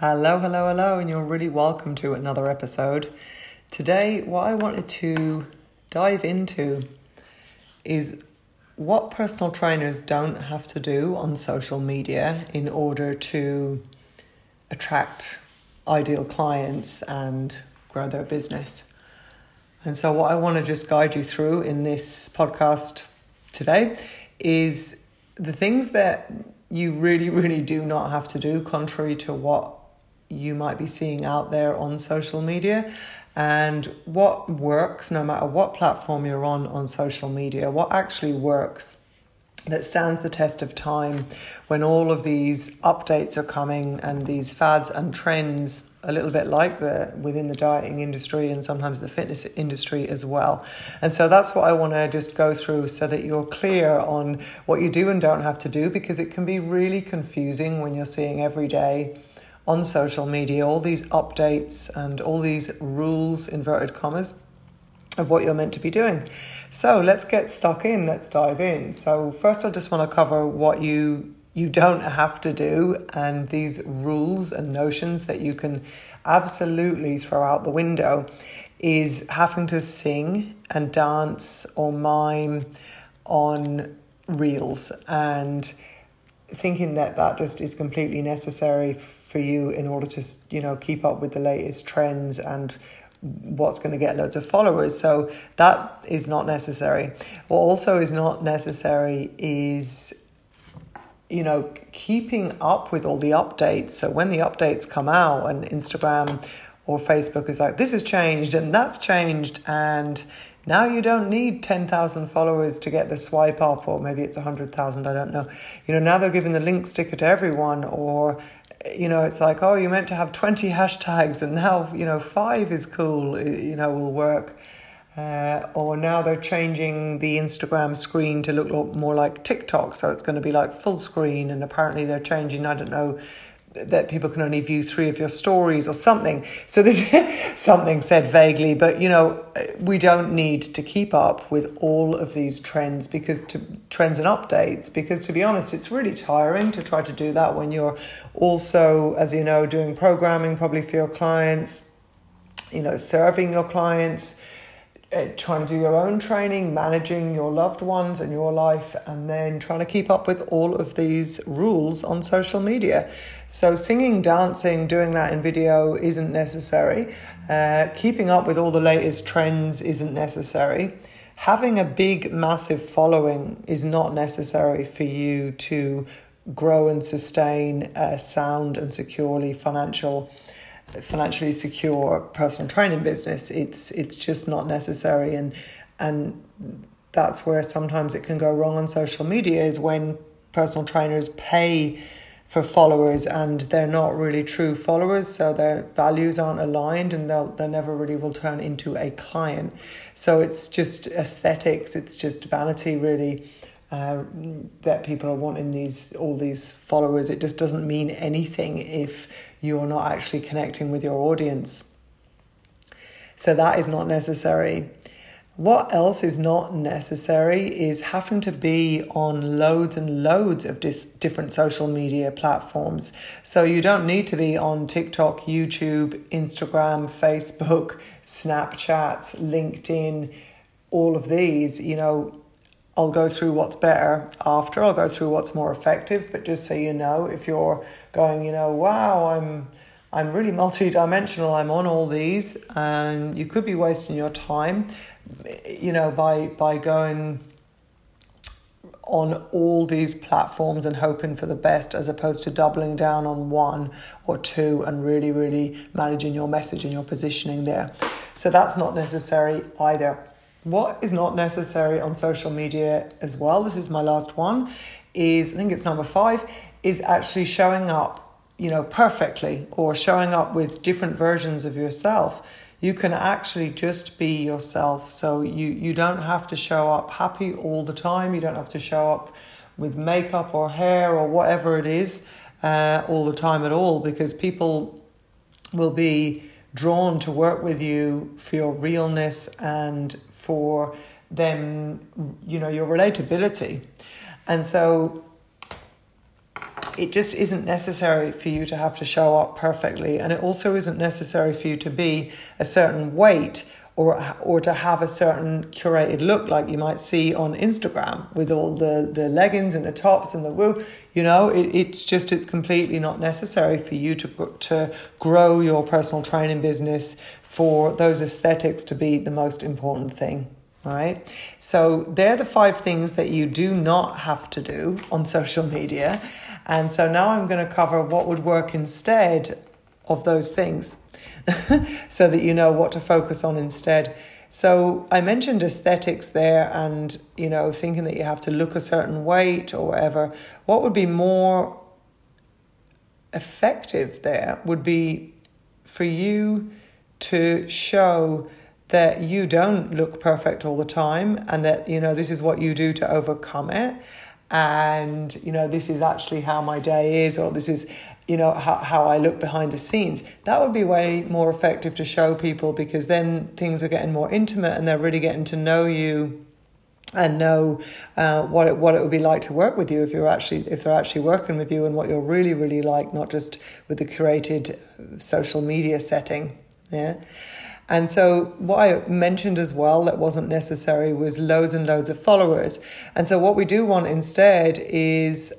Hello, hello, hello, and you're really welcome to another episode. Today, what I wanted to dive into is what personal trainers don't have to do on social media in order to attract ideal clients and grow their business. And so, what I want to just guide you through in this podcast today is the things that you really, really do not have to do, contrary to what you might be seeing out there on social media and what works no matter what platform you're on on social media, what actually works that stands the test of time when all of these updates are coming and these fads and trends a little bit like the within the dieting industry and sometimes the fitness industry as well. And so that's what I want to just go through so that you're clear on what you do and don't have to do because it can be really confusing when you're seeing every day on social media all these updates and all these rules inverted commas of what you're meant to be doing. So let's get stuck in, let's dive in. So first I just want to cover what you you don't have to do and these rules and notions that you can absolutely throw out the window is having to sing and dance or mime on reels and thinking that that just is completely necessary for you in order to you know keep up with the latest trends and what's going to get loads of followers. So that is not necessary. What also is not necessary is you know keeping up with all the updates. So when the updates come out and Instagram or Facebook is like this has changed and that's changed and now you don't need 10,000 followers to get the swipe up or maybe it's 100,000 I don't know. You know now they're giving the link sticker to everyone or you know, it's like, oh, you're meant to have 20 hashtags and now, you know, five is cool, you know, will work. Uh, or now they're changing the Instagram screen to look more like TikTok. So it's going to be like full screen. And apparently they're changing, I don't know, that people can only view three of your stories or something. So there's something said vaguely, but you know, we don't need to keep up with all of these trends because to trends and updates because to be honest, it's really tiring to try to do that when you're also, as you know, doing programming probably for your clients, you know, serving your clients trying to do your own training, managing your loved ones and your life, and then trying to keep up with all of these rules on social media. So, singing, dancing, doing that in video isn't necessary. Uh, keeping up with all the latest trends isn't necessary. Having a big, massive following is not necessary for you to grow and sustain a sound and securely financial financially secure personal training business. It's it's just not necessary, and and that's where sometimes it can go wrong on social media is when personal trainers pay for followers and they're not really true followers so their values aren't aligned and they'll they never really will turn into a client so it's just aesthetics it's just vanity really uh, that people are wanting these all these followers. It just doesn't mean anything if you're not actually connecting with your audience. So that is not necessary. What else is not necessary is having to be on loads and loads of dis- different social media platforms. So you don't need to be on TikTok, YouTube, Instagram, Facebook, Snapchat, LinkedIn, all of these. You know, I'll go through what's better after. I'll go through what's more effective. But just so you know, if you're going, you know, wow, I'm I'm really multi-dimensional. I'm on all these, and you could be wasting your time, you know, by by going on all these platforms and hoping for the best as opposed to doubling down on one or two and really really managing your message and your positioning there. So that's not necessary either. What is not necessary on social media as well, this is my last one, is I think it's number five, is actually showing up, you know, perfectly or showing up with different versions of yourself. You can actually just be yourself. So you, you don't have to show up happy all the time. You don't have to show up with makeup or hair or whatever it is uh, all the time at all because people will be drawn to work with you for your realness and for them, you know, your relatability. And so it just isn't necessary for you to have to show up perfectly, and it also isn't necessary for you to be a certain weight or or to have a certain curated look like you might see on Instagram with all the the leggings and the tops and the woo. You know, it, it's just it's completely not necessary for you to to grow your personal training business for those aesthetics to be the most important thing. All right. So they're the five things that you do not have to do on social media. And so now I'm going to cover what would work instead of those things so that you know what to focus on instead. So I mentioned aesthetics there and, you know, thinking that you have to look a certain weight or whatever. What would be more effective there would be for you to show that you don't look perfect all the time and that you know this is what you do to overcome it and you know this is actually how my day is or this is you know how, how i look behind the scenes. That would be way more effective to show people because then things are getting more intimate and they're really getting to know you and know uh, what it what it would be like to work with you if you're actually if they're actually working with you and what you're really really like not just with the curated social media setting. Yeah. And so, what I mentioned as well that wasn't necessary was loads and loads of followers. And so, what we do want instead is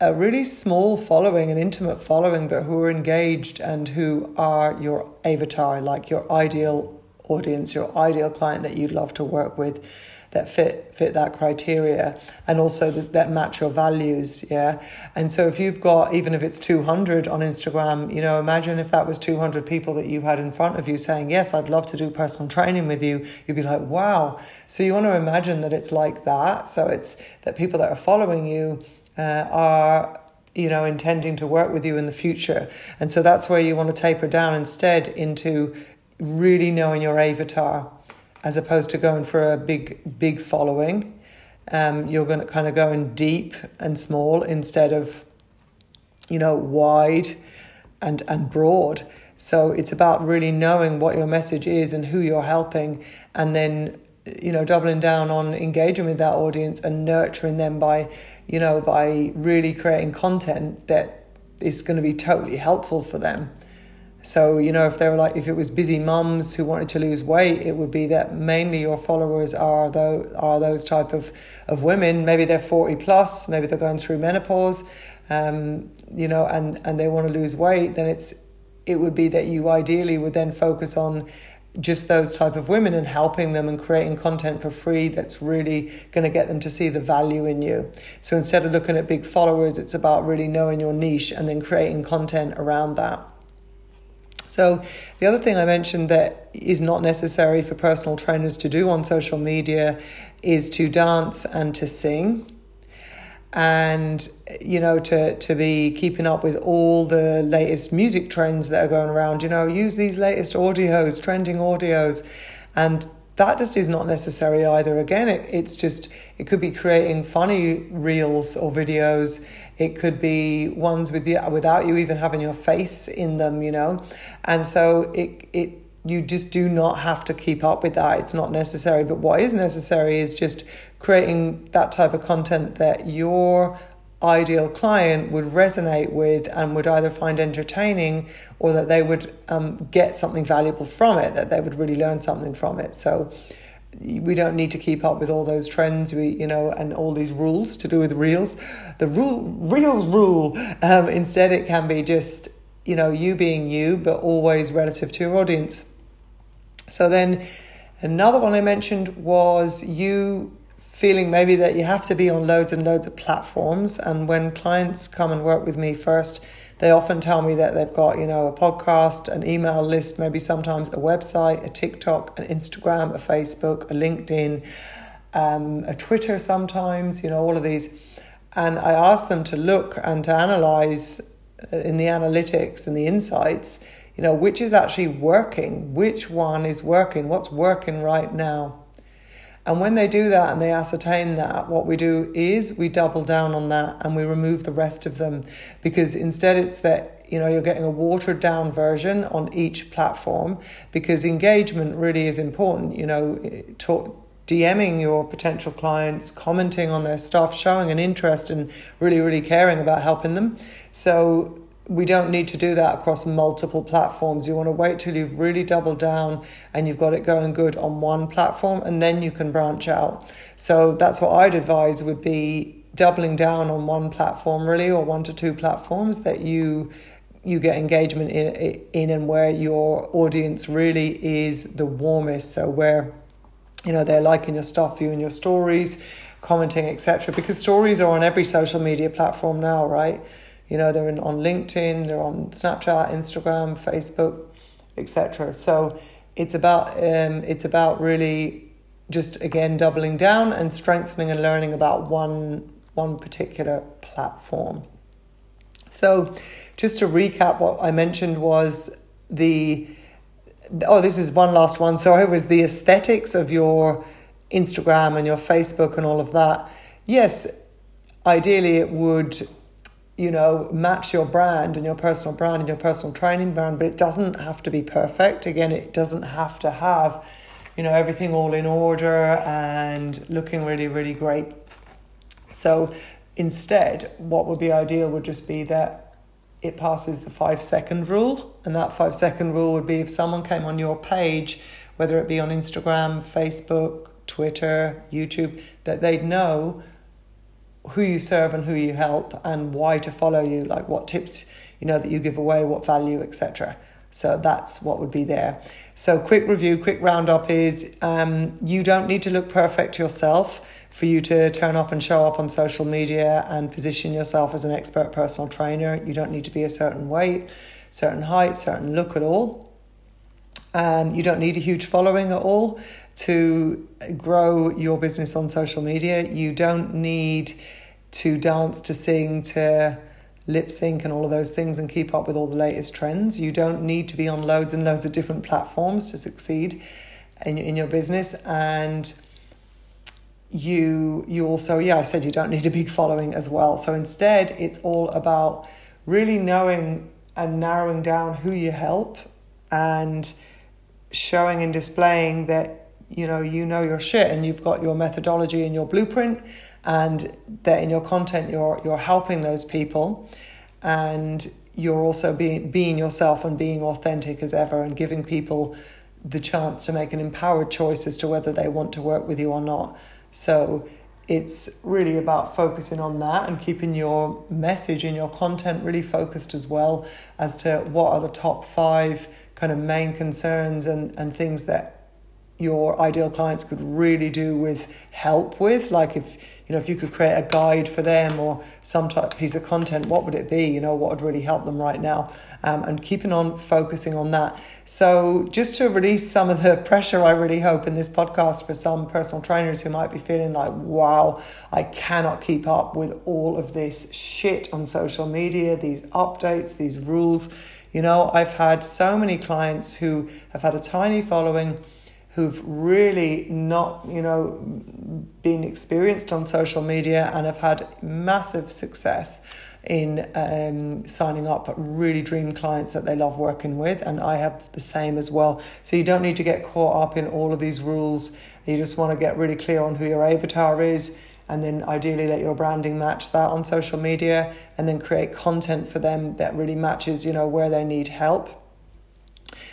a really small following, an intimate following, but who are engaged and who are your avatar, like your ideal audience, your ideal client that you'd love to work with that fit fit that criteria and also that, that match your values yeah? And so if you've got even if it's 200 on instagram you know imagine if that was 200 people that you had in front of you saying yes i'd love to do personal training with you you'd be like wow. So you want to imagine that it's like that so it's that people that are following you uh, are you know intending to work with you in the future and so that's where you want to taper down instead into really knowing your avatar as opposed to going for a big big following. Um, you're going to kind of go in deep and small instead of, you know, wide and and broad. So it's about really knowing what your message is and who you're helping, and then you know doubling down on engaging with that audience and nurturing them by you know by really creating content that is going to be totally helpful for them so, you know, if they were like, if it was busy mums who wanted to lose weight, it would be that mainly your followers are though are those type of, of women. Maybe they're 40 plus, maybe they're going through menopause, um, you know, and, and they want to lose weight, then it's, it would be that you ideally would then focus on just those type of women and helping them and creating content for free that's really going to get them to see the value in you. So instead of looking at big followers, it's about really knowing your niche and then creating content around that. So, the other thing I mentioned that is not necessary for personal trainers to do on social media is to dance and to sing and you know to to be keeping up with all the latest music trends that are going around you know use these latest audios trending audios. And that just is not necessary either. Again it, it's just it could be creating funny reels or videos. It could be ones with you without you even having your face in them, you know. And so it it you just do not have to keep up with that. It's not necessary. But what is necessary is just creating that type of content that your ideal client would resonate with and would either find entertaining or that they would um, get something valuable from it, that they would really learn something from it. So we don't need to keep up with all those trends we you know and all these rules to do with reels the rule reels rule um, instead it can be just you know you being you but always relative to your audience so then another one i mentioned was you feeling maybe that you have to be on loads and loads of platforms and when clients come and work with me first they often tell me that they've got, you know, a podcast, an email list, maybe sometimes a website, a TikTok, an Instagram, a Facebook, a LinkedIn, um, a Twitter sometimes, you know, all of these. And I ask them to look and to analyze uh, in the analytics and the insights, you know, which is actually working, which one is working, what's working right now. And when they do that and they ascertain that, what we do is we double down on that and we remove the rest of them because instead it's that you know you're getting a watered down version on each platform because engagement really is important. You know, talk DMing your potential clients, commenting on their stuff, showing an interest and really, really caring about helping them. So we don't need to do that across multiple platforms. You want to wait till you've really doubled down and you've got it going good on one platform and then you can branch out. So that's what I'd advise would be doubling down on one platform really or one to two platforms that you you get engagement in in and where your audience really is the warmest. So where you know they're liking your stuff, viewing your stories, commenting, etc. Because stories are on every social media platform now, right? You know, they're in, on LinkedIn, they're on Snapchat, Instagram, Facebook, etc. So it's about um, it's about really just again doubling down and strengthening and learning about one one particular platform. So just to recap what I mentioned was the oh this is one last one sorry was the aesthetics of your Instagram and your Facebook and all of that. Yes, ideally it would you know, match your brand and your personal brand and your personal training brand, but it doesn't have to be perfect. Again, it doesn't have to have, you know, everything all in order and looking really, really great. So instead, what would be ideal would just be that it passes the five second rule. And that five second rule would be if someone came on your page, whether it be on Instagram, Facebook, Twitter, YouTube, that they'd know who you serve and who you help and why to follow you, like what tips you know that you give away, what value, etc. So that's what would be there. So quick review, quick roundup is um, you don't need to look perfect yourself for you to turn up and show up on social media and position yourself as an expert personal trainer. You don't need to be a certain weight, certain height, certain look at all. And you don't need a huge following at all to grow your business on social media. You don't need to dance, to sing, to lip sync, and all of those things and keep up with all the latest trends. You don't need to be on loads and loads of different platforms to succeed in, in your business. And you you also yeah I said you don't need a big following as well. So instead, it's all about really knowing and narrowing down who you help and showing and displaying that you know you know your shit and you've got your methodology and your blueprint and that in your content you're you're helping those people and you're also being being yourself and being authentic as ever and giving people the chance to make an empowered choice as to whether they want to work with you or not. So it's really about focusing on that and keeping your message and your content really focused as well as to what are the top five kind of main concerns and, and things that your ideal clients could really do with help with like if you know if you could create a guide for them or some type piece of content what would it be you know what would really help them right now um, and keeping on focusing on that. So just to release some of the pressure i really hope in this podcast for some personal trainers who might be feeling like wow i cannot keep up with all of this shit on social media these updates these rules. You know i've had so many clients who have had a tiny following who've really not, you know, been experienced on social media and have had massive success in um, signing up really dream clients that they love working with. And I have the same as well. So you don't need to get caught up in all of these rules. You just want to get really clear on who your avatar is and then ideally let your branding match that on social media and then create content for them that really matches, you know, where they need help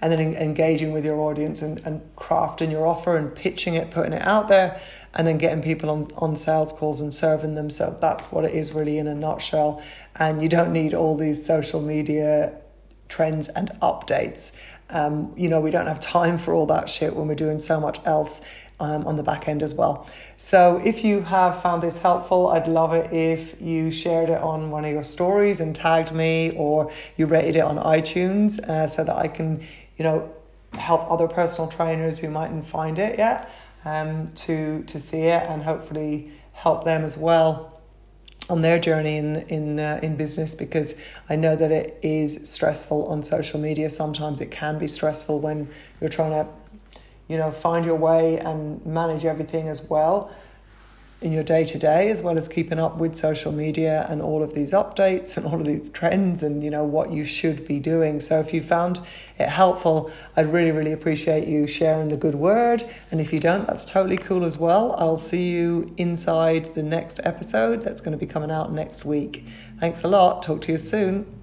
and then engaging with your audience and, and crafting your offer and pitching it, putting it out there, and then getting people on, on sales calls and serving them. So that's what it is really in a nutshell. And you don't need all these social media trends and updates. Um, you know, we don't have time for all that shit when we're doing so much else um, on the back end as well. So, if you have found this helpful, I'd love it if you shared it on one of your stories and tagged me, or you rated it on iTunes uh, so that I can you know, help other personal trainers who mightn't find it yet um, to to see it and hopefully help them as well on their journey in in uh, in business because I know that it is stressful on social media. Sometimes it can be stressful when you're trying to, you know, find your way and manage everything as well. In your day to day, as well as keeping up with social media and all of these updates and all of these trends and you know what you should be doing. So if you found it helpful, I'd really, really appreciate you sharing the good word. And if you don't, that's totally cool as well. I'll see you inside the next episode that's going to be coming out next week. Thanks a lot. Talk to you soon.